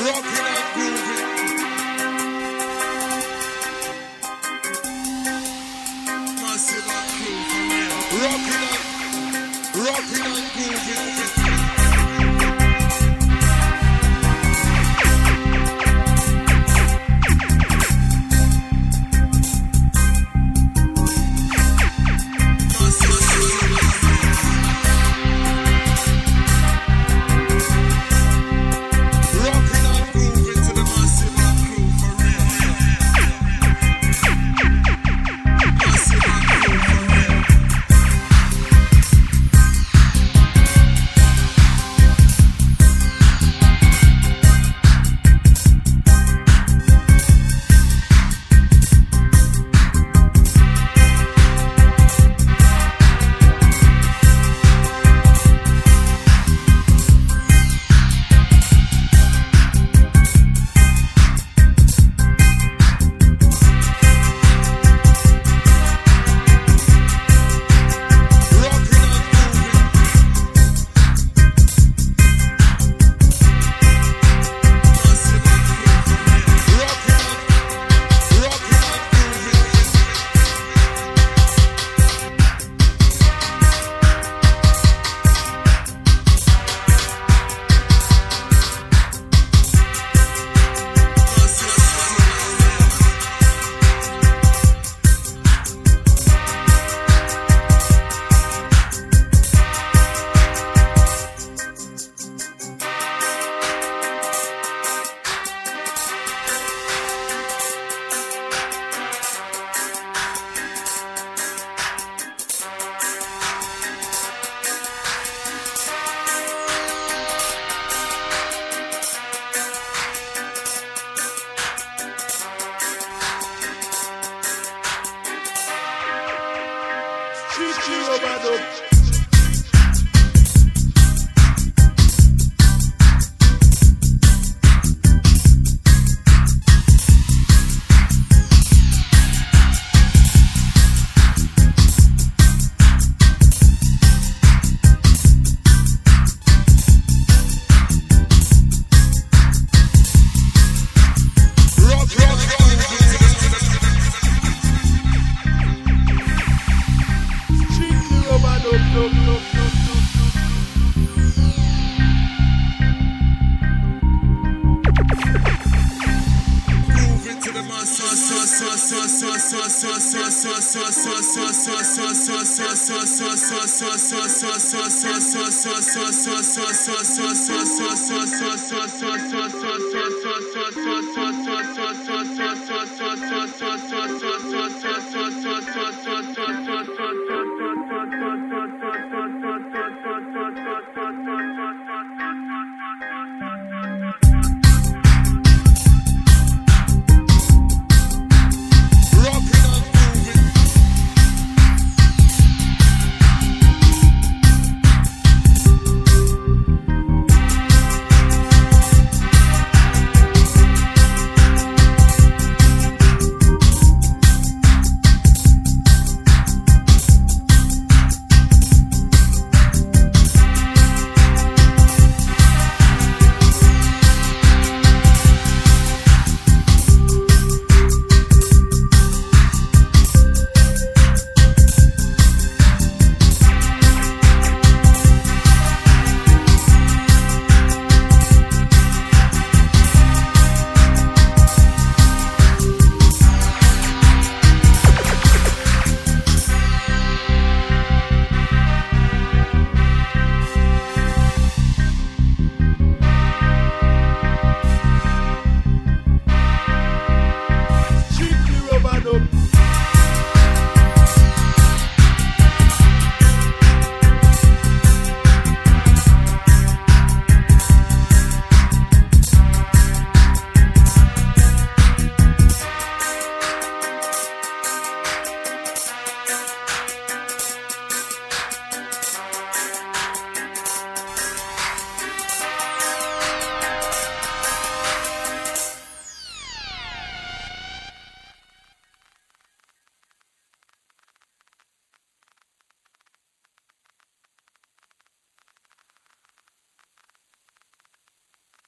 Rock Strictly overdub. Rock, into the mass.